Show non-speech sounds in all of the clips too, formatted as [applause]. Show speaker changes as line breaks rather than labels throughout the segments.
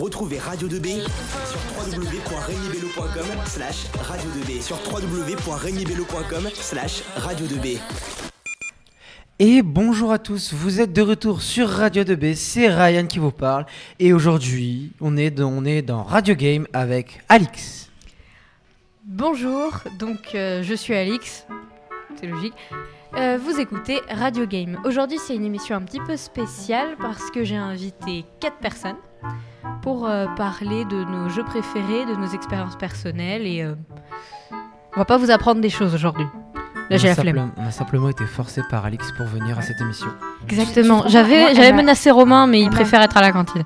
Retrouvez Radio 2B sur www.regnibello.com slash radio 2B sur www.regnibello.com slash radio 2B.
Et bonjour à tous, vous êtes de retour sur Radio 2B, c'est Ryan qui vous parle. Et aujourd'hui, on est dans, on est dans Radio Game avec Alix.
Bonjour, donc euh, je suis Alix, c'est logique. Euh, vous écoutez Radio Game. Aujourd'hui, c'est une émission un petit peu spéciale parce que j'ai invité quatre personnes pour euh, parler de nos jeux préférés, de nos expériences personnelles et euh, on va pas vous apprendre des choses aujourd'hui. Là, j'ai
on,
la
a
flemme.
simplement- on a simplement été forcé par Alix pour venir à cette émission.
Exactement. J'avais j'avais menacé Romain, mais il préfère être à la cantine.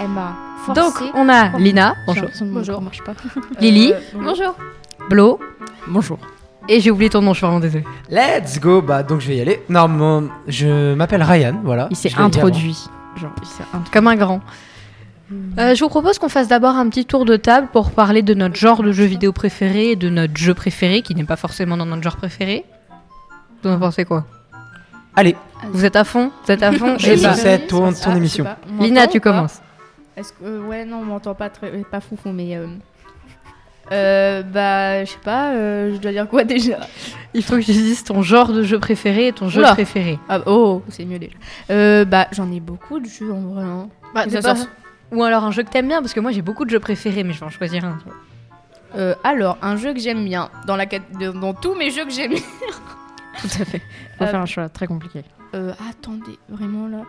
Elle m'a
Donc, on a Lina, bonjour.
Bonjour.
Bonjour.
marche pas.
Lily,
Bonjour.
Blo,
Bonjour.
Et j'ai oublié ton nom, je suis vraiment désolée.
Let's go Bah donc je vais y aller. Non, mon- je m'appelle Ryan, voilà.
Il s'est
Je l'ai dit avant.
introduit. Genre, il s'est introduit.
Comme un grand. Euh, je vous propose qu'on fasse d'abord un petit tour de table pour parler de notre genre de jeu vidéo préféré et de notre jeu préféré, qui n'est pas forcément dans notre genre préféré. Vous en pensez quoi?
Allez,
Vous êtes à fond? Vous êtes à fond? [laughs]
Je
Eh
c'est ton, ton émission.
Lina, tu commences.
Est-ce que euh, ouais non on m'entend pas très euh, pas foufou mais euh, euh, bah je sais pas euh, je dois dire quoi [laughs] déjà?
Il faut que je dise ton genre de jeu préféré et ton jeu
Oula.
préféré.
ah, oh c'est mieux déjà euh, bah j'en ai beaucoup de jeux en vrai hein.
Bah,
Mais
c'est
ça
pas-
sort-
Ou alors un jeu que t'aimes bien, parce que moi j'ai beaucoup de jeux préférés, mais je vais en choisir un.
Euh, alors un jeu que j'aime bien dans la de- dans tous mes jeux que j'aime bien [laughs]
Tout à fait. Faut
Euh,
faire un choix très compliqué.
Euh, attendez vraiment là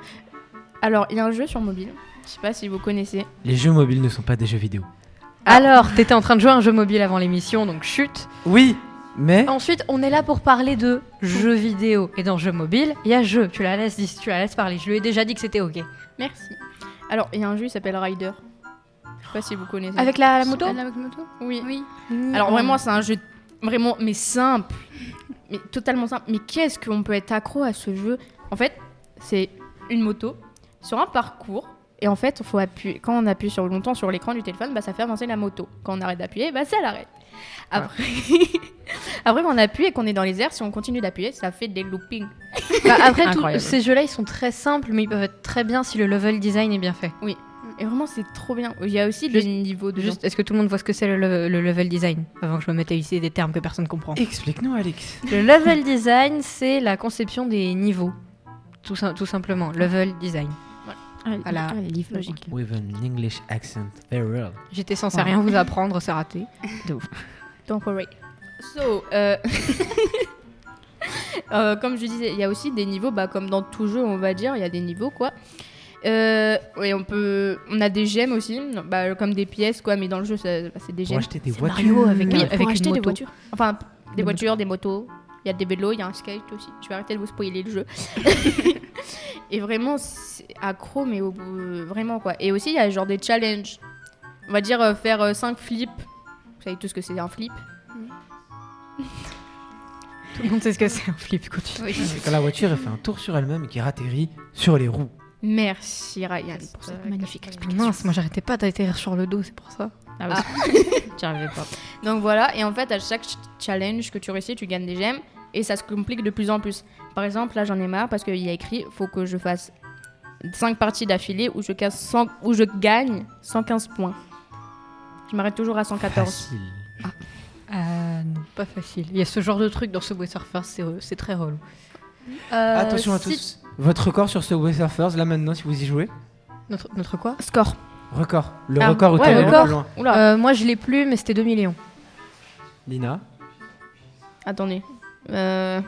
alors il y a un jeu sur mobile je sais pas si vous connaissez
Les jeux mobiles ne sont pas des jeux vidéo.
Alors, t'étais en train de jouer à un jeu mobile avant l'émission, donc chute.
Oui, mais
Ensuite, on est là pour parler de jeux vidéo. Et dans jeux mobile, il y a jeu. Tu la laisses, tu la laisses parler. Je lui ai déjà dit que c'était ok.
merci alors il y a un jeu qui s'appelle Rider je sais pas si vous connaissez
Avec la, la moto
Ah, la moto? Oui
Oui.
Alors vraiment, c'est un jeu vraiment, mais simple, mais totalement simple. Mais qu'est-ce qu'on peut être accro à ce jeu? En fait, c'est une moto sur un parcours. Et en fait, faut appuyer. Quand on appuie sur longtemps sur l'écran du téléphone, bah, ça fait avancer la moto. Quand on arrête d'appuyer, bah, ça l'arrête. Après, [laughs] après qu'on appuie et qu'on est dans les airs, si on continue d'appuyer, ça fait des loopings.
Bah, après, [laughs] tout- ces jeux-là, ils sont très simples, mais ils peuvent être très bien si le level design est bien fait.
Et vraiment, c'est trop bien. Il y a aussi des niveaux de
Juste, est-ce que tout le monde voit ce que c'est le, le- le level design? Avant que je me mette à utiliser des termes que personne comprend.
explique-nous Alix.
Le level design, c'est la conception des niveaux. Tout simplement. Level design. À la
livre
logique.
With an English accent, very well.
J'étais censée
Ouais.
rien vous apprendre, c'est raté. [laughs]
Don't worry. So, euh, [laughs] euh, comme je disais, il y a aussi des niveaux, bah, comme dans tout jeu, on va dire, il y a des niveaux, quoi. Euh, oui, on peut, on a des gemmes aussi, bah, comme des pièces, quoi, mais dans le jeu, bah, c'est des
Pour
gemmes.
acheter des voitures.
Mario avec,
Oui,
avec
pour acheter des voitures. Enfin, des
Des
voitures, des motos. Il y a des vélos, il y a un skate aussi. Je vais arrêter de vous spoiler le jeu. [laughs] et vraiment, c'est accro, mais au bout- vraiment quoi. Et aussi, il y a genre des challenges. On va dire euh, faire 5 flips. Vous savez tout ce que c'est un flip [laughs]
Tout le monde sait ce que c'est un flip, continue.
C'est quand la voiture elle fait un tour sur elle-même et qui atterrit sur les roues.
Merci Ryan pour cette
Euh,
magnifique explication.
Mince, moi j'arrêtais pas d'atterrir sur le dos, c'est pour ça.
Ah oui. [laughs] J'y arrivais pas.
Donc voilà, et en fait, à chaque ch- challenge que tu réussis, tu gagnes des gemmes et ça se complique de plus en plus. Par exemple, là j'en ai marre parce qu'il y a écrit faut que je fasse 5 parties d'affilée où, je casse 100 où je gagne 115 points. Je m'arrête toujours à 114.
Facile.
Euh, non, pas facile. Il y a ce genre de truc dans Subway Surfers, c'est très relou. Euh,
Attention à
si-
tous. Votre record sur Subway Surfers, là maintenant, si vous y jouez.
Notre, notre quoi?
Score.
Record. Le
Ah,
record où
ouais, record.
plus loin.
Euh, Moi je l'ai plus, mais c'était 2 millions.
Lina?
attendez. Euh,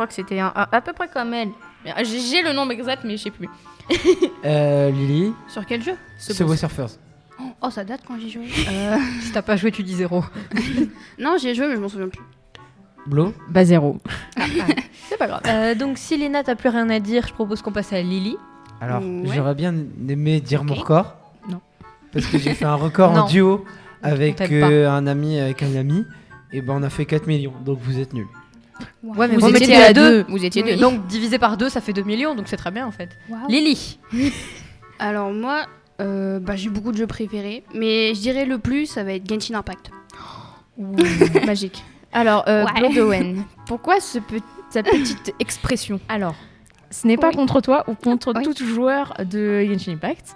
crois que c'était un- à, à peu près comme elle. Ah, J'ai j'ai le nombre exact, mais je sais plus. [laughs]
Euh, Lily.
Sur quel jeu?
Subway Surfers.
Oh, ça date quand j'y joué. [laughs]
Si t'as pas joué, tu dis zéro. [laughs]
non, j'y ai joué, mais je m'en souviens plus.
Blo?
Bah, zéro.
C'est pas grave.
Euh, donc si Léna t'as plus rien à dire, je propose qu'on passe à Lily.
Alors,
Ouais.
j'aurais bien aimé dire mon record.
Non.
Parce que j'ai fait un record en duo avec euh, un ami avec un ami. Et ben on a fait 4 millions. Donc vous êtes nuls.
Ouais, mais
Vous
vous
étiez
à deux.
Vous étiez
Oui,
deux.
Donc divisé par deux, ça fait 2 millions, donc c'est très bien en fait. Lily. [laughs]
Alors, moi, euh, bah, j'ai beaucoup de jeux préférés. Mais je dirais le plus, ça va être Genshin Impact. [gasps] [laughs]
Magique. Alors, euh,
Ouais. [laughs]
Pourquoi ce pe- sa petite expression?
Alors, ce n'est pas
Oui.
contre toi ou contre
Oui.
tout joueur de Genshin Impact.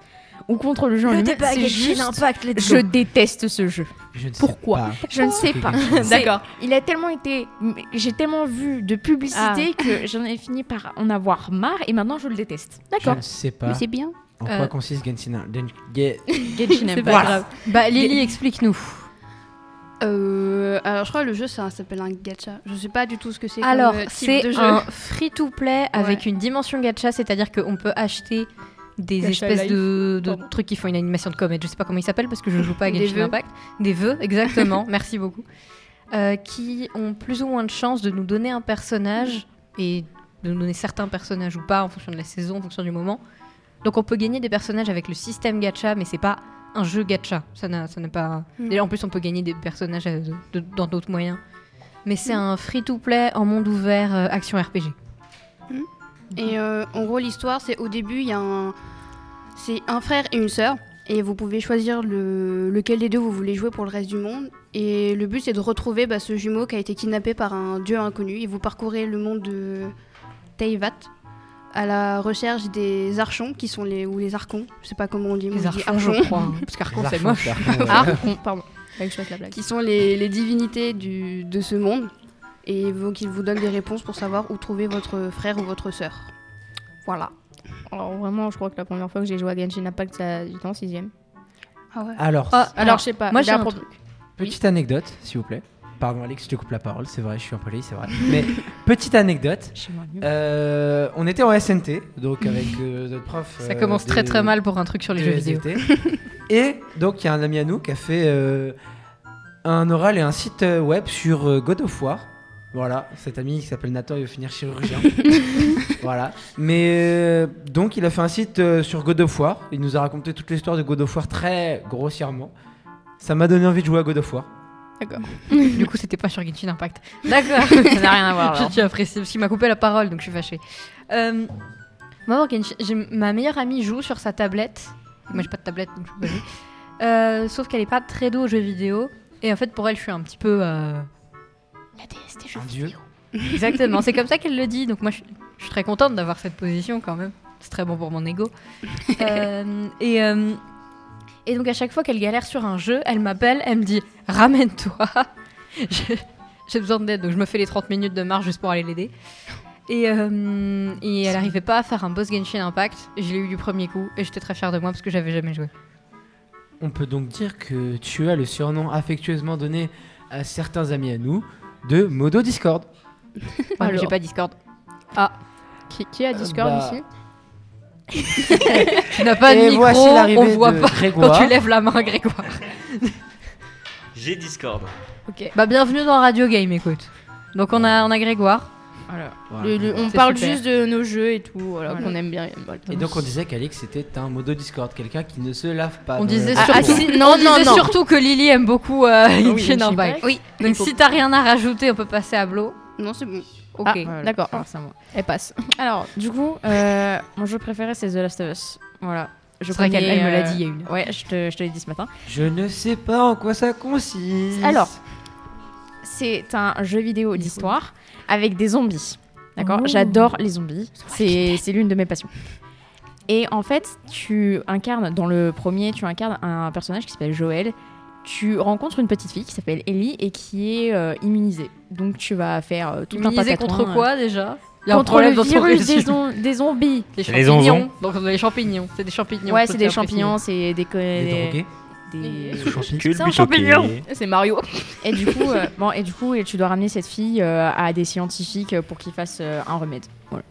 Ou contre le jeu en
Le
lui-même. C'est juste,
Impact, let's
je déteste ce jeu.
Je ne sais
Pourquoi
pas.
Je ne sais pas. [laughs]
D'accord.
Il a tellement été. J'ai tellement vu de publicité que j'en ai fini par en avoir marre et maintenant je le déteste.
Je
D'accord.
ne sais
Mais
pas
c'est bien.
en
Euh,
quoi consiste Genshin Impact? Gen- [laughs]
Genshin
C'est
Impact.
pas grave. Bah, Lily, explique-nous.
Euh, alors je crois que le jeu ça s'appelle un gacha. Je sais pas du tout ce que c'est.
Alors,
euh,
c'est
de jeu.
un free-to-play avec une dimension gacha, c'est-à-dire qu'on peut acheter des
Gacha
espèces
life.
de, trucs qui font une animation de comète. Je sais pas comment ils s'appellent parce que je joue pas à Genshin. Impact. Des vœux, exactement. [laughs] Merci beaucoup. Euh, qui ont plus ou moins de chances de nous donner un personnage et de nous donner certains personnages ou pas en fonction de la saison, en fonction du moment. Donc on peut gagner des personnages avec le système gacha, mais c'est pas un jeu gacha. Ça n'a, ça n'a pas.
Mm.
Et en plus, on peut gagner des personnages euh, de- de- dans d'autres moyens. Mais c'est un free-to-play en monde ouvert euh, action RPG.
Et euh, en gros, l'histoire, c'est au début, il y a un. C'est un frère et une sœur. Et vous pouvez choisir le... lequel des deux vous voulez jouer pour le reste du monde. Et le but, c'est de retrouver bah, ce jumeau qui a été kidnappé par un dieu inconnu. Et vous parcourez le monde de Teyvat à la recherche des archons, qui sont les. ou les archons, je sais pas comment on dit.
Les
je dis
archons, je crois. hein, Parce qu'archon, c'est moche.
archon, ouais.
Archon, pardon. Fallait que je fasse la blague.
qui sont les, les divinités du, de ce monde. Et donc, ils vous donnent des réponses pour savoir où trouver votre frère ou votre sœur. Voilà.
Alors vraiment, je crois que la première fois que j'ai joué à Genshin Impact, ça j'étais en sixième.
Ah ouais.
Alors,
Ah,
Alors, je sais pas.
moi,
il
j'ai un
pro-
truc.
petite anecdote, s'il vous plaît. Pardon, Alex, je te coupe la parole. C'est vrai, je suis impoli, c'est vrai. Mais [laughs] petite anecdote. Euh, on était en SNT, donc avec euh, notre prof.
Ça
euh,
commence très
des-
très mal pour un truc sur les jeux vidéo. [laughs]
Et donc, il y a un ami à nous qui a fait euh, un oral et un site web sur euh, God of War. Voilà, cet ami qui s'appelle Nathan, il va finir chirurgien. [laughs] voilà. Mais euh, donc, il a fait un site euh, sur God of War. Il nous a raconté toute l'histoire de God of War très grossièrement. Ça m'a donné envie de jouer à God of War.
D'accord. [laughs]
du coup, c'était pas sur Genshin Impact. D'accord. [laughs]
Ça n'a rien à voir.
je
alors.
tiens à préciser parce qu'il m'a coupé la parole, donc je suis fâchée. Euh, moi, ma meilleure amie joue sur sa tablette. Moi, j'ai pas de tablette, donc je peux pas jouer. Euh, sauf qu'elle est pas très douée aux jeux vidéo. Et en fait, pour elle, je suis un petit peu. euh, La déesse des jeux
Un dieu.
Exactement, c'est comme ça qu'elle le dit. Donc, moi, je, je suis très contente d'avoir cette position quand même. C'est très bon pour mon ego. [laughs] Euh, et, euh, et donc, à chaque fois qu'elle galère sur un jeu, elle m'appelle, elle me dit Ramène-toi. [laughs] Je- J'ai besoin d'aide, donc je me fais les 30 minutes de marche juste pour aller l'aider. Et, euh, et elle arrivait pas à faire un boss Genshin Impact. Je l'ai eu du premier coup et j'étais très fière de moi parce que j'avais jamais joué.
On peut donc dire que tu as le surnom affectueusement donné à certains amis à nous de Modo Discord.
Alors.
j'ai pas Discord.
Qui, qui a Discord
Bah,
ici
Tu n'as pas de
Et
micro, on
l'arrivée
voit
de
pas quand tu lèves la main, Grégoire.
J'ai Discord.
Ok.
Bah bienvenue dans Radio Game, écoute. Donc on a, on a Grégoire.
Voilà.
Voilà.
Le- le- on parle
super.
juste de nos jeux et tout, voilà,
Voilà.
qu'on aime bien.
Et donc on disait qu'Alex était un modo Discord, quelqu'un qui ne se lave pas.
On disait
la-
Ah,
surtout,
ah, si, non,
on
non,
disait
non.
surtout que Lily aime beaucoup euh. Impact. Oui.
Il
Donc si t'as rien à rajouter, on peut passer à Blo.
Non, c'est bon.
Ok.
Ah, D'accord, alors c'est à moi. Elle passe. [laughs] Alors, du coup, euh, mon jeu préféré c'est The Last of Us. Voilà. Je connais,
qu'elle elle me l'a
euh,
dit il y a une.
Ouais, je te, je te l'ai dit ce matin.
Je ne sais pas en quoi ça consiste.
Alors, c'est un jeu vidéo d'histoire avec des zombies. D'accord
Oh.
J'adore les zombies. C'est c'est l'une de mes passions. Et en fait, tu incarnes, dans le premier, tu incarnes un personnage qui s'appelle Joël. Tu rencontres une petite fille qui s'appelle Ellie et qui est euh, immunisée. Donc tu vas faire euh, tout un
Immunisé
patatouin,
contre
euh,
quoi déjà? Il y a un
Contre le virus des, des zombies.
Les
les
champignons.
onzons.
Donc les champignons. C'est des champignons.
Ouais, c'est des champignons, c'est des, co-
Les
des-
drogués.
Des-
Culbute,
C'est un
ok.
champignon. C'est Mario. Et du coup, euh, bon, et du coup, et tu dois ramener cette fille euh, à des scientifiques pour qu'ils fassent euh, un remède. Voilà.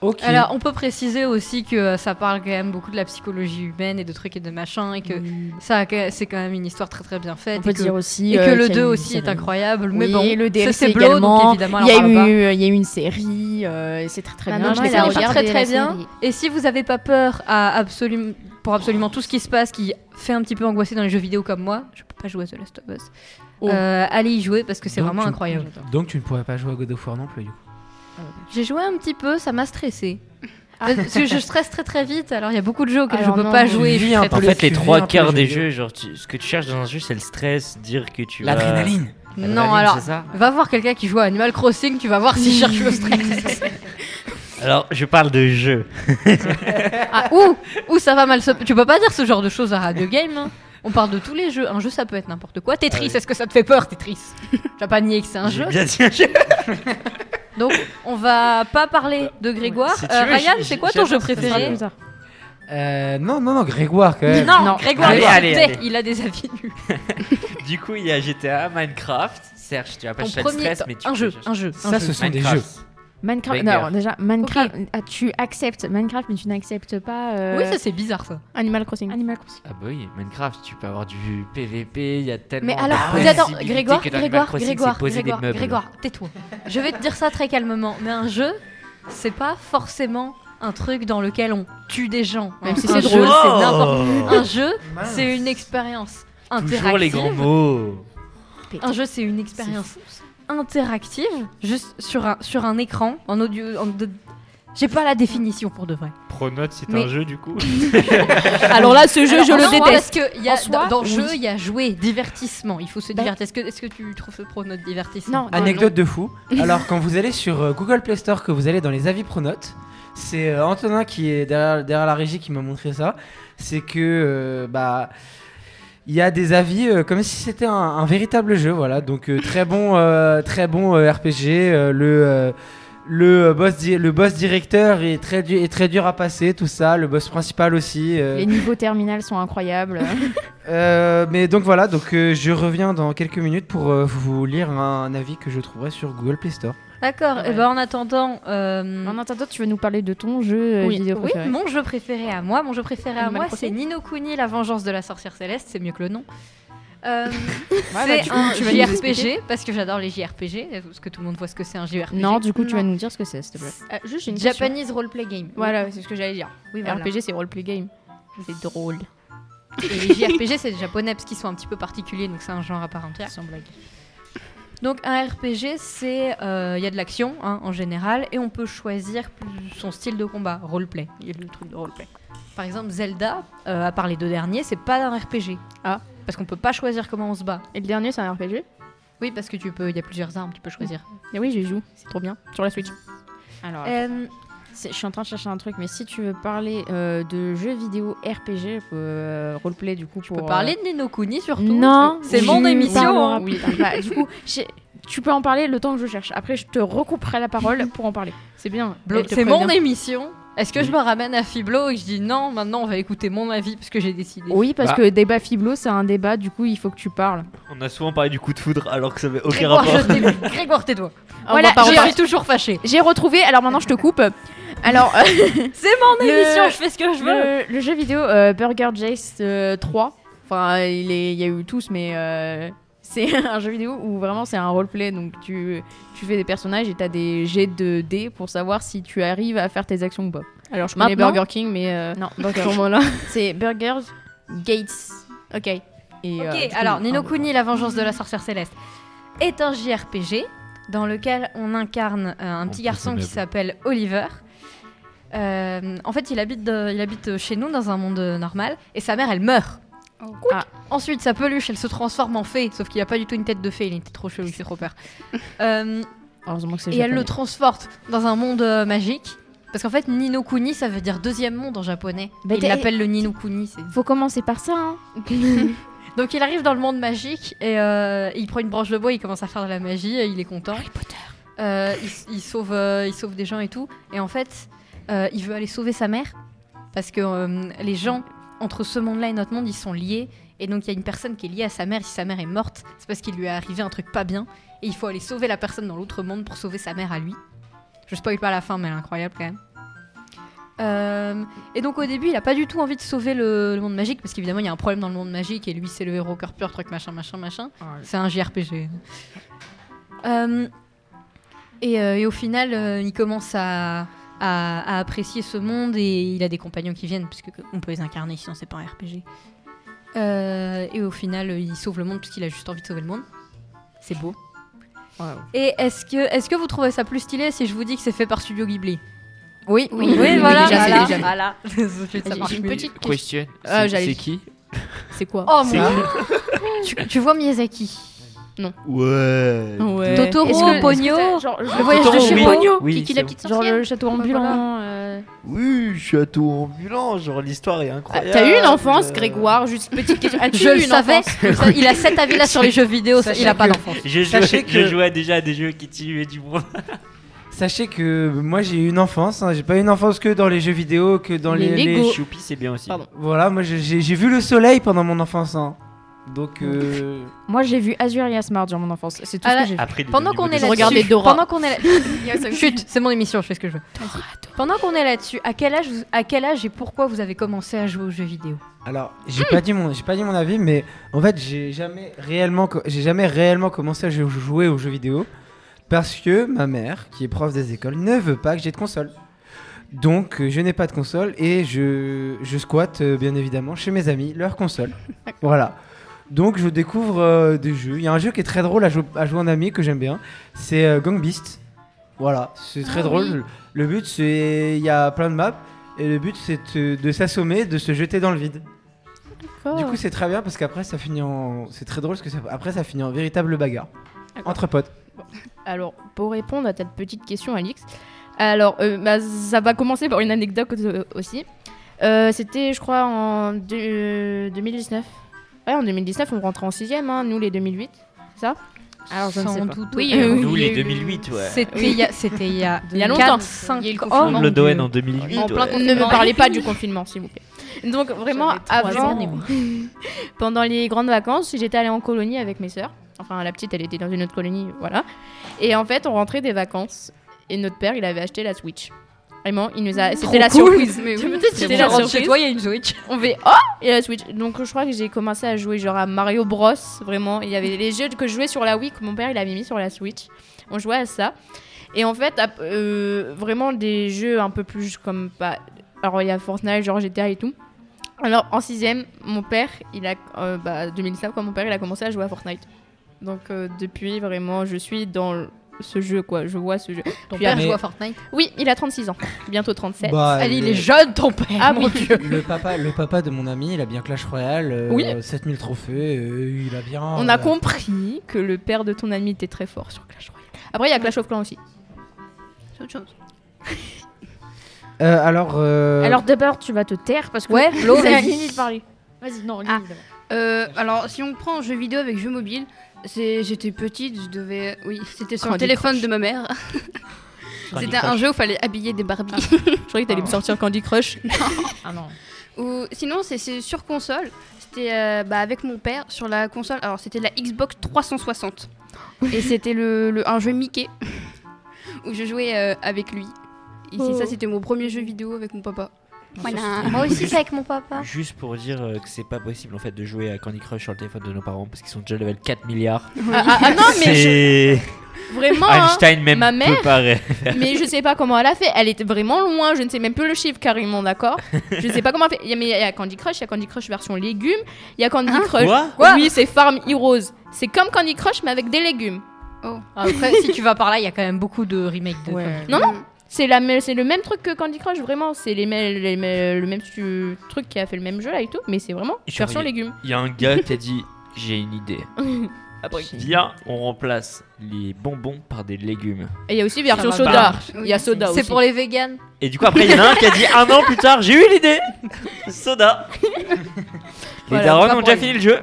Ok.
Alors, on peut préciser aussi que euh, ça parle quand même beaucoup de la psychologie humaine et de trucs et de machins et que ça, c'est quand même une histoire très très bien faite.
On peut
et que,
dire aussi
et que
euh,
le
qu'il y a
2
eu
aussi est incroyable. Mais
Oui,
bon,
le
ça,
DLC
c'est Blow,
également.
donc évidemment,
Il y, a eu, il y a eu une série, euh, c'est très très
Ma
bien. Je
très, très
série.
Et si vous avez pas peur à absolument, pour absolument tout ce qui se passe, qui fait un petit peu angoisser dans les jeux vidéo comme moi, je peux pas jouer à The Last of Us.
Oh.
Euh, allez y jouer parce que c'est vraiment incroyable.
Donc tu ne pourrais pas jouer à God of War non plus du coup.
J'ai joué un petit peu, ça m'a stressé. Parce que je stresse très très vite, alors il y a beaucoup de jeux auxquels
Alors
je peux
non,
pas jouer. je
En fait, les trois quarts des
jeu
jeux, genre, tu- ce que tu cherches dans un jeu, c'est le stress, dire que tu vas-
L'adrénaline.
L'adrénaline,
Non, alors, va voir quelqu'un qui joue à Animal Crossing, tu vas voir s'il cherche le stress. [laughs]
Alors, je parle de jeu. [laughs]
Ah, ou, ou ça va mal se... Tu peux pas dire ce genre de choses à Radio Game. hein. On parle de tous les jeux. Un jeu, ça peut être n'importe quoi. Tetris,
Ah oui.
est-ce que ça te fait peur, Tetris? Tu vas pas nier que c'est un jeu.
Bien dit un jeu. [laughs]
Donc, on va pas parler de Grégoire.
Si
Euh,
veux,
Ryan, c'est quoi ton jeu préféré.
Euh, non, non, non, Grégoire quand même.
Non,
Non.
Grégoire,
Allez,
il,
allez, allez.
il a des avis nuls. [laughs]
Du coup, il y a GTA, Minecraft. Serge, tu vas pas chercher stress, mais tu
un jeu, un jeu, un
Ça,
jeu.
ce sont des jeux.
Minecraft.
Banger.
Non, déjà, Minecraft, ah, tu acceptes Minecraft, mais tu n'acceptes pas. euh,
Oui, ça c'est bizarre ça.
Animal Crossing.
Animal Crossing.
Ah bah oui, Minecraft, tu peux avoir du PVP, il y a tellement
Mais alors,
de
attends,
possibilités
Grégoire,
que dans Animal
Grégoire,
Crossing,
Grégoire, Grégoire,
meubles.
Grégoire, tais-toi. Je vais te dire ça très calmement, mais un jeu, c'est pas forcément un truc dans lequel on tue des gens.
Même si
Un
c'est
jeu,
drôle.
c'est n'importe-
Oh
Un jeu, c'est une expérience interactive.
Toujours les grands mots.
Un jeu, c'est une expérience interactive, juste sur un, sur un écran, en audio. en de- J'ai pas la définition pour de vrai.
Pronote, c'est
Mais-
un jeu du coup. [laughs] [laughs]
Alors là, ce jeu,
Alors,
je
en
le
soi,
déteste.
Parce que y a,
En soi,
dans, dans le
oui.
jeu, il y a jouer, divertissement. Il faut se
Bah-
divertir. Est-ce que, est-ce que tu trouves ce pro notre divertissement
Non,
Anecdote de fou. [laughs] Alors, quand vous allez sur euh, Google Play Store, que vous allez dans les avis Pronote, c'est euh, Antonin qui est derrière, derrière la régie qui m'a montré ça. C'est que, euh, bah. Il y a des avis euh, comme si c'était un, un véritable jeu, voilà. Donc euh, très bon, euh, très bon RPG. le le boss, le boss directeur est très, du- est très dur à passer, tout ça. Le boss principal aussi.
Les niveaux terminales sont incroyables. [laughs]
Mais donc voilà, donc je reviens dans quelques minutes pour vous lire un, avis que je trouverai sur Google Play Store.
D'accord.
Ouais.
Et ben en attendant, euh,
en attendant, tu veux nous parler de ton jeu euh,
oui,
vidéo
oui,
préféré
mon jeu préféré à moi, mon jeu préféré à moi, c'est Nino Kuni, la vengeance de la sorcière céleste. C'est mieux que le nom. Euh, [laughs]
Ouais, bah,
c'est
coup,
un
tu vas.
JRPG parce que j'adore les JRPG. Parce que tout le monde voit ce que c'est un JRPG.
Non, du coup, tu vas nous dire ce que c'est, s'il te plaît. Euh, juste une question.
Japanese roleplay game.
Voilà, c'est ce que j'allais dire.
Oui, voilà.
RPG, c'est roleplay game. C'est drôle.
Et les JRPG, c'est des japonais parce qu'ils sont un petit peu particuliers, donc c'est un genre à part entière.
Sans blague.
Donc un RPG, c'est euh, il y a de l'action hein, en général et on peut choisir son style de combat, roleplay. Il y a le truc de roleplay. Par exemple, Zelda, euh, à part les deux derniers, c'est pas un RPG.
Ah.
Parce qu'on peut pas choisir comment on se bat.
Et le dernier, c'est un RPG
Oui, parce que tu peux, il y a plusieurs armes, tu peux choisir.
Et oui, j'y joue. C'est trop bien. Sur la Switch. Alors,
Euh,
je suis en train de chercher un truc, mais si tu veux parler euh, de jeux vidéo RPG, euh, roleplay, du coup,
tu peux
euh,
parler de Nino Kuni surtout.
Non,
c'est mon émission. hein.
Bah, du coup, tu peux en parler le temps que je cherche. Après, je te recouperai la parole pour en parler. C'est bien.
C'est mon émission. Est-ce que je me ramène à Fiblo et je dis non, maintenant on va écouter mon avis parce que j'ai décidé.
Oui, parce
Bah.
que débat Fiblo, c'est un débat, du coup, il faut que tu parles.
On a souvent parlé du coup de foudre alors que ça avait aucun
Grégoire,
rapport.
je t'ai- Grégoire, tais-toi. [laughs]
Voilà,
je suis toujours fâchée.
J'ai retrouvé, alors maintenant je te coupe. Alors, euh, [laughs] [laughs]
C'est mon
Le-
émission, je fais ce que je veux.
le, le jeu vidéo euh, Burger Jace euh, 3, enfin, il, est- il y a eu tous, mais euh, c'est [laughs] un jeu vidéo où vraiment c'est un roleplay. Donc tu, tu fais des personnages et tu as des jets de dés pour savoir si tu arrives à faire tes actions ou pas. Alors je connais
Maintenant-
Burger King, mais euh, non, Burger c'est Burger Gates. Ok. Et,
Ok, alors Nino
deux,
Kuni, la vengeance de la sorcière céleste, est un JRPG dans lequel on incarne euh, un petit garçon qui s'appelle Oliver. Euh, en fait, il habite, de- il habite chez nous dans un monde normal et sa mère, elle meurt.
Oh.
Ah. Ensuite, sa peluche, elle se transforme en fée, sauf qu'il n'y a pas du tout une tête de fée, il était trop chelou, il fait trop peur. [laughs] Euh,
Heureusement que c'est
et elle le
japonais.
transporte dans un monde euh, magique. Parce qu'en fait, Nino Kuni, ça veut dire deuxième monde en japonais.
Bah,
il
t'es-
l'appelle le Nino Kuni. c'est-
Faut commencer par ça. Hein. [laughs]
Donc il arrive dans le monde magique et euh, il prend une branche de bois, il commence à faire de la magie, et il est content. Harry Potter. il, il sauve, euh, il sauve des gens et tout. Et en fait, euh, il veut aller sauver sa mère parce que euh, les gens entre ce monde-là et notre monde, ils sont liés. Et donc il y a une personne qui est liée à sa mère. Si sa mère est morte, c'est parce qu'il lui est arrivé un truc pas bien. Et il faut aller sauver la personne dans l'autre monde pour sauver sa mère à lui. Je spoil pas la fin, mais elle est incroyable quand même. Euh, et donc au début, il a pas du tout envie de sauver le, le monde magique parce qu'évidemment il y a un problème dans le monde magique et lui c'est le héros cœur pur, truc machin machin machin. C'est un JRPG. Euh, et, euh, et au final, il commence à, à- à apprécier ce monde et il a des compagnons qui viennent puisque on peut les incarner sinon c'est pas un RPG. Euh, et au final, euh, il sauve le monde puisqu'il a juste envie de sauver le monde. C'est beau. Et est-ce que, est que vous trouvez ça plus stylé si je vous dis que c'est fait par Studio Ghibli
Oui,
Oui, voilà.
déjà, c'est
voilà,
déjà.
voilà. [laughs]
J'ai
marche
une petite question.
Question.
Ah,
c'est qui
C'est quoi
Oh mon [laughs] tu, tu vois Miyazaki
Ouais.
Ouais.
Totoro,
que-
Pogno,
que genre,
le voyage de
Totoro, oui.
Pogno.
Oui,
Kiki
c'est
la petite
Genre le château ambulant. euh.
Oui, château ambulant, genre l'histoire est incroyable.
T'as eu une enfance, Grégoire Juste petite question. As-tu [laughs]
Je
eu
le
une
savais.
enfance [laughs]
Il a cet avis-là sur les jeux vidéo,
Sachez
il a pas
que-
d'enfance.
Je
Sachez
jouais,
que-
je jouais déjà à des jeux qui tuaient du monde. [laughs]
Sachez que moi j'ai eu une enfance, hein, j'ai pas eu une enfance que dans les jeux vidéo, que dans
Les
les, les-
Choupi, c'est bien aussi.
Pardon.
Voilà, moi j'ai vu le soleil pendant mon enfance. hein. Donc euh,
Moi, j'ai vu Azur et Asmar durant mon enfance. C'est tout
Ah
ce
là-
que j'ai vu.
Pendant qu'on est
Je
là-dessus,
regardais Dora.
pendant qu'on est là, [laughs] chut, c'est mon émission, je fais ce que je veux. Pendant qu'on est là-dessus, à quel âge, vous- à quel âge et pourquoi vous avez commencé à jouer aux jeux vidéo?
Alors, j'ai pas dit mon, j'ai pas dit mon avis, mais en fait, j'ai jamais réellement, j'ai jamais réellement commencé à jou- jouer aux jeux vidéo parce que ma mère, qui est prof des écoles, ne veut pas que j'ai de console. Donc, euh, je n'ai pas de console et je, je squatte euh, bien évidemment chez mes amis leur console. voilà. Donc, je découvre euh, des jeux. Il y a un jeu qui est très drôle à, jou- à jouer en ami que j'aime bien. C'est euh, Gang Beast. Voilà, c'est très
Ah
drôle.
oui.
Le but, c'est il y a plein de maps et le but, c'est de, de s'assommer, de se jeter dans le vide. Du coup, c'est très bien parce qu'après, ça finit en. C'est très drôle parce que ça... après, ça finit en véritable bagarre
D'accord.
entre potes.
Alors, pour répondre à ta petite question, Alix, alors, euh, bah, ça va commencer par une anecdote euh, aussi. Euh, C'était, je crois, en deux- euh, 2019. Ouais, en 2019, on rentrait en 6ème, hein, nous les 2008, c'est ça? Alors, je ne sais
Sans
pas.
doute.
Oui,
Euh,
euh,
Nous, les
eu-
2008, ouais.
C'était il y a, il y a,
Il y a longtemps.
4, 5
Il y a eu le
mon
le. Doen en 2008.
En plein
ouais.
confinement.
Ne me parlez pas du confinement, s'il vous plaît. Donc, vraiment, avant,
années, [laughs]
pendant les grandes vacances, j'étais allée en colonie avec mes sœurs. Enfin, la petite, elle était dans une autre colonie, voilà. Et en fait, on rentrait des vacances et notre père, il avait acheté la Switch. Vraiment, il nous a. C'était la
cool.
surprise.
Mais oui.
C'était la
rentres chez
surprise.
toi, il y a une Switch.
On fait oh et la Switch. Donc je crois que j'ai commencé à jouer genre à Mario Bros. Vraiment, il y avait les jeux que je jouais sur la Wii que mon père il avait mis sur la Switch. On jouait à ça. Et en fait, euh, vraiment des jeux un peu plus comme bah, alors il y a Fortnite, genre GTA et tout. Alors en sixième, mon père, il a euh, bah 2019 quand mon père il a commencé à jouer à Fortnite. Donc euh, depuis vraiment, je suis dans ce jeu quoi. Je vois ce jeu.
Ton
Puis
père
après-
joue à Fortnite.
Oui, il a 36 ans, bientôt 37.
Bah,
Allez, il
le-
est jeune, ton père.
Ah
mon. Dieu.
Le papa, le papa de mon ami, il a bien Clash Royale, euh,
Oui.
7000 trophées, euh, il a bien.
On a
euh,
compris que le père de ton ami était très fort sur Clash Royale. Après, il y a Clash of Clans aussi.
C'est autre chose. [laughs]
euh, alors. euh,
Alors d'abord, tu vas te taire parce que
Ouais, Flo, vas-y.
Lily de parler. Vas-y, non, Lily.
Ah.
d'abord.
Euh, alors, si on prend jeu vidéo avec jeu mobile, j'étais petite, je devais. Oui, c'était sur le
Candy
téléphone de ma mère. [laughs] C'était un jeu où il fallait habiller des Barbies. [laughs]
Je croyais que t'allais me sortir Candy Crush. [laughs]
Ah non.
Ou sinon, c'est- c'est sur console. C'était euh, bah, avec mon père sur la console. Alors, c'était la Xbox 360. Et c'était le, le- un jeu Mickey où je jouais euh, avec lui. Et c'est
Oh.
ça, c'était mon premier jeu vidéo avec mon papa. Voilà.
Moi aussi, c'est avec mon papa.
Juste pour dire euh, que c'est pas possible en fait de jouer à Candy Crush sur le téléphone de nos parents parce qu'ils sont déjà level 4 milliards.
Ah, ah, ah, non, mais je- vraiment, hein,
Einstein même
ma
peut
mère-
pas
mais je sais pas comment elle a fait. Elle était vraiment loin. Je ne sais même plus le chiffre carrément, d'accord? Je sais pas comment elle a fait. Il y a- Mais il y a Candy Crush, il y a Candy Crush version légumes. Il y a Candy
Hein
Crush.
Quoi?
Oui, c'est Farm Heroes. C'est comme Candy Crush mais avec des légumes.
Après, si tu vas par là, il y a quand même beaucoup de remakes de.
Ouais.
Candy.
Non, non, C'est la même- c'est le même truc que Candy Crush, vraiment. C'est les, mêmes- les mêmes- le même truc qui a fait le même jeu là et tout, mais c'est vraiment
Genre,
version
il-
légumes.
Il y a un gars qui a dit [laughs] J'ai une idée. [laughs]
Après.
Viens, on remplace les bonbons par des légumes.
Et il y a aussi version soda. Il y a soda aussi.
C'est pour les vegans.
Et du coup, après, il y en a un qui a dit Un an plus tard, j'ai eu l'idée [laughs] Soda Les
Voilà,
darons ont déjà fini le jeu.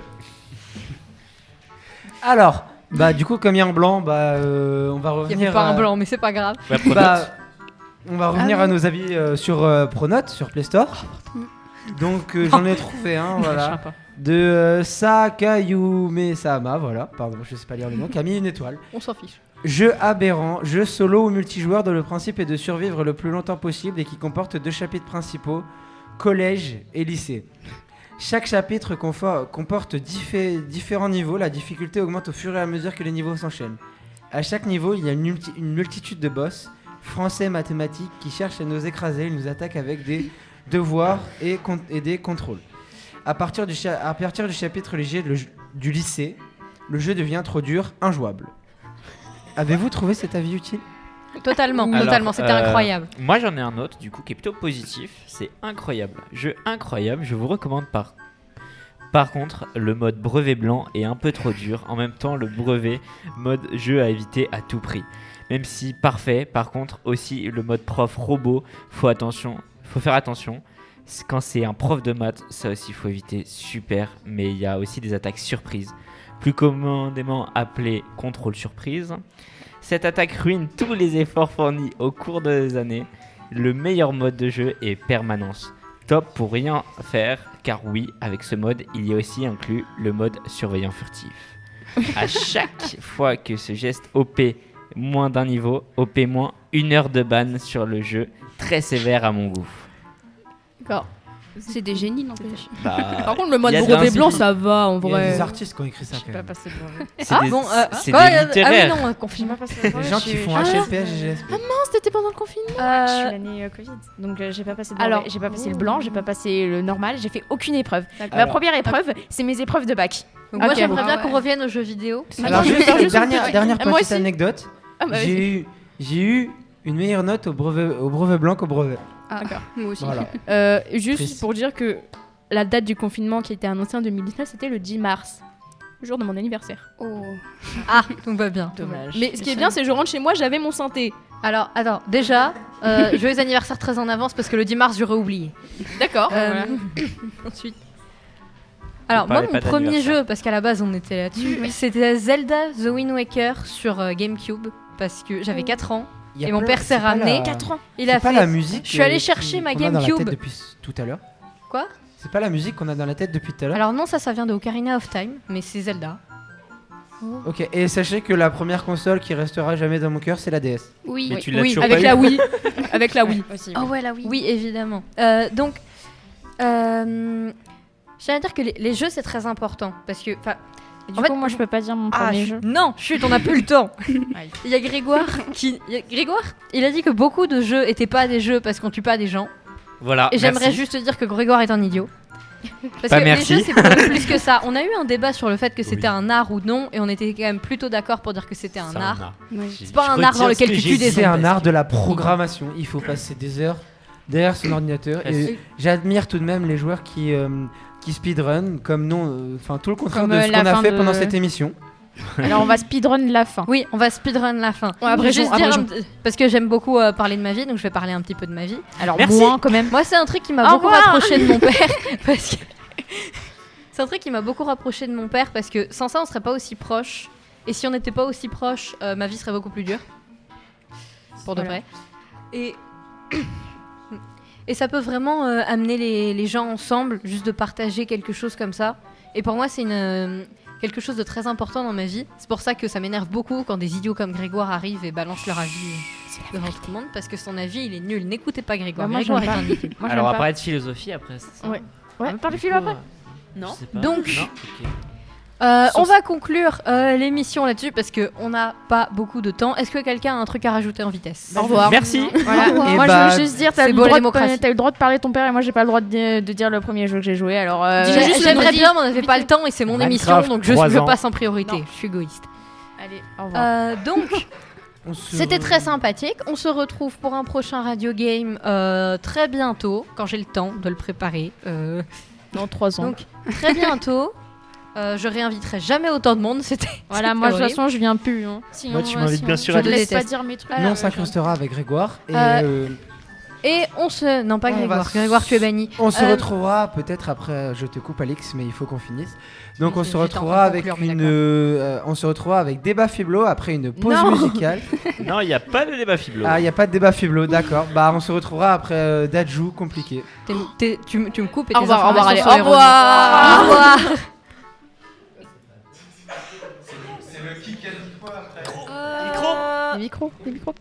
Alors, bah du coup, comme il y a un blanc, bah euh, on va
Il n'y
revenir.
avait pas
à-
un blanc, mais c'est pas grave.
Bah.
Bah, on va revenir
Ah
à nos avis euh, sur euh, Pronote, sur Play Store. Donc euh, [laughs] j'en ai trouvé un, [laughs] voilà, de euh, Sakayume Sama, voilà, pardon, je sais pas lire le nom, mis une étoile.
On s'en fiche.
Jeu aberrant, jeu solo ou multijoueur dont le principe est de survivre le plus longtemps possible et qui comporte deux chapitres principaux, collège et lycée. Chaque chapitre confo- comporte diffé- différents niveaux, la difficulté augmente au fur et à mesure que les niveaux s'enchaînent. À chaque niveau, il y a une, multi- une multitude de boss, français, mathématiques, qui cherchent à nous écraser, ils nous attaquent avec des devoirs et, con- et des contrôles. À partir du, cha- à partir du chapitre léger le du lycée, le jeu devient trop dur, injouable. Avez-vous trouvé cet avis utile?
Totalement,
Alors,
totalement. C'était
euh,
incroyable.
Moi j'en ai un autre du coup qui est plutôt positif, c'est incroyable. Jeu incroyable, je vous recommande par Par contre, le mode brevet blanc est un peu trop dur. En même temps, le brevet mode jeu à éviter à tout prix. Même si parfait, par contre, aussi le mode prof robot, faut attention, faut faire attention. Quand c'est un prof de maths, ça aussi faut éviter super. Mais il y a aussi des attaques surprises, plus communément appelées contrôle surprise. Cette attaque ruine tous les efforts fournis au cours des années. Le meilleur mode de jeu est permanence. Top pour rien faire, car oui, avec ce mode, il y a aussi inclus le mode surveillant furtif. À [laughs] chaque fois que ce geste OP moins d'un niveau, OP moins une heure de ban sur le jeu, très sévère à mon goût.
D'accord.
C'est des génies, n'empêche.
Bah,
Par contre, le mode
de
brevet blanc, ça va en
Il y a des
vrai.
artistes qui ont écrit ça quand même.
passé
c'est
Ah
des,
bon, euh,
c'est
quoi,
des
euh,
littéraires.
Ah oui, non, euh, confinement.
Les gens qui font HLP, GGSP.
C'était pendant le confinement.
Je suis l'année euh, Covid, donc euh, j'ai pas passé
Alors-
j'ai pas passé le blanc, j'ai pas passé le normal, j'ai fait aucune épreuve. Ma
Alors-
première épreuve, c'est mes épreuves de bac.
Donc moi j'aimerais
Ah
bien
ouais.
qu'on revienne aux jeux vidéo.
Alors,
je
juste,
une-
dernière
Ah,
petite anecdote.
Ah bah.
J'ai eu, j'ai eu une meilleure note au brevet, au brevet blanc qu'au brevet.
Ah,
D'accord. [laughs]
moi aussi.
Voilà. [laughs]
Euh, juste
Triste.
pour dire que la date du confinement qui était annoncée en 2019, c'était le 10 mars, le jour de mon anniversaire.
Oh.
Ah, [laughs] tout va bien.
Dommage.
Mais ce qui est bien, c'est que je rentre chez moi, j'avais mon synthé.
Alors, attends, déjà, euh, joyeux anniversaire très en avance parce que le 10 mars, j'aurais oublié.
D'accord.
Euh,
voilà. [coughs]
Ensuite. Alors, moi, mon premier jeu, parce qu'à la base, on était là-dessus, c'était Zelda The Wind Waker sur euh, GameCube. Parce que j'avais 4 ans.
Il y a
Et mon père s'est ramené.
la-
4 ans.
Il
c'est
a
pas
fait.
la musique.
Je suis allée
euh,
chercher ma
qu'on a dans la
GameCube.
tête depuis tout à l'heure.
Quoi?
C'est pas la musique qu'on a dans la tête depuis tout à l'heure.
Alors, non, ça, ça vient de Ocarina of Time, mais c'est Zelda.
Ok, et sachez que la première console qui restera jamais dans mon cœur, c'est la DS.
Oui.
Mais tu l'as
Oui,
Avec
pas
la Wii. [laughs] Avec la Wii.
Aussi.
Oh ouais, là oui.
Oui, évidemment. Euh, donc, euh, à dire que les, les jeux, c'est très important. Parce que.
Et du
En
coup,
fait-
moi, je peux pas dire mon
Ah,
premier jeu.
non, chut, on n'a plus le temps. [laughs] Il y a Grégoire qui. il y a- Grégoire, il a dit que beaucoup de jeux étaient pas des jeux parce qu'on tue pas des gens.
Voilà.
Et j'aimerais juste dire que Grégoire est un idiot. Parce
Bah,
que
merci.
les jeux, c'est beaucoup [laughs] plus que ça. On a eu un débat sur le fait que c'était
Oui.
un art ou non, et on était quand même plutôt d'accord pour dire que c'était un art. C'est pas
je
un art dans lequel tu tues des
dit.
C'est un art de la programmation. Il faut passer des heures derrière son ordinateur. Et j'admire tout de même les joueurs qui, euh, qui speedrun, comme non, euh, enfin tout le contraire
Comme,
de
euh,
ce qu'on a fait
de-
pendant cette émission.
Alors, on va speedrun la fin.
Oui, on va speedrun la fin. Je vais juste dire parce que j'aime beaucoup euh, parler de ma vie, donc je vais parler un petit peu de ma vie.
Alors,
Merci.
moins quand même.
Moi, c'est un truc qui m'a
Au
beaucoup
revoir.
rapproché de mon père. [laughs] parce que... [laughs] c'est un truc qui m'a beaucoup rapproché de mon père parce que sans ça, on serait pas aussi proches. Et si on n'était pas aussi proches, euh, ma vie serait beaucoup plus dure. Pour de
Voilà.
vrai. Et. Et ça peut vraiment euh, amener les, les gens ensemble, juste de partager quelque chose comme ça. Et pour moi, c'est une, euh, quelque chose de très important dans ma vie. C'est pour ça que ça m'énerve beaucoup quand des idiots comme Grégoire arrivent et balancent leur avis euh, devant tout le monde, parce que son avis, il est nul. N'écoutez pas Grégoire.
Bah, moi,
Grégoire est un idiot. [laughs]
Moi,
Alors, on va parler de philosophie après. ça
Ouais.
Ouais,
Ah,
parle de
du
philo après. Non.
je sais pas.
Donc-
Non.
Euh, on va conclure euh, l'émission là-dessus parce qu'on n'a pas beaucoup de temps. Est-ce que quelqu'un a un truc à rajouter en vitesse
Au revoir.
Merci.
Voilà. Moi,
bah,
je veux juste dire, t'as
c'est
le,
beau,
droit de-
démocratie.
t'as eu le droit de parler de ton père et moi, j'ai pas le droit de, de dire le premier jeu que j'ai joué. Alors, euh,
Dis-le juste le
J'aimerais bien, mais on n'avait pas le temps et c'est mon
Minecraft,
émission, donc je,
trois
je
ans.
passe en priorité.
Non.
Je suis égoïste.
Allez, au revoir.
Euh, donc, [laughs] c'était très sympathique. On se retrouve pour un prochain radio game euh, très bientôt, quand j'ai le temps de le préparer. Euh,
Dans 3 ans.
donc, très bientôt. [laughs] Euh, je réinviterai jamais autant de monde. [laughs] C'était
voilà, moi, de toute façon, je viens plus. Hein. Sinon,
Moi, tu m'invites bien sûr
je
à
te laisse pas dire mes trucs.
Nous, on s'incrustera avec Grégoire. Et
Euh,
euh,
Et on se. Non, pas
On
Grégoire. Grégoire, tu es banni.
on se retrouvera peut-être après. Je te coupe, Alix, mais il faut qu'on finisse. Donc, on se retrouvera avec
conclure,
une. euh, on se retrouvera avec débat Fiblo après une pause
Non.
musicale. [laughs]
Non, il n'y a pas de débat fiblo.
Ah, il y a pas de débat Fiblo, d'accord. Bah, on se retrouvera après euh, Dajou, compliqué.
Tu, me- tu me coupes et
Au
tes
revoir, au revoir, allez, au [laughs] revoir.
Les micros, micros.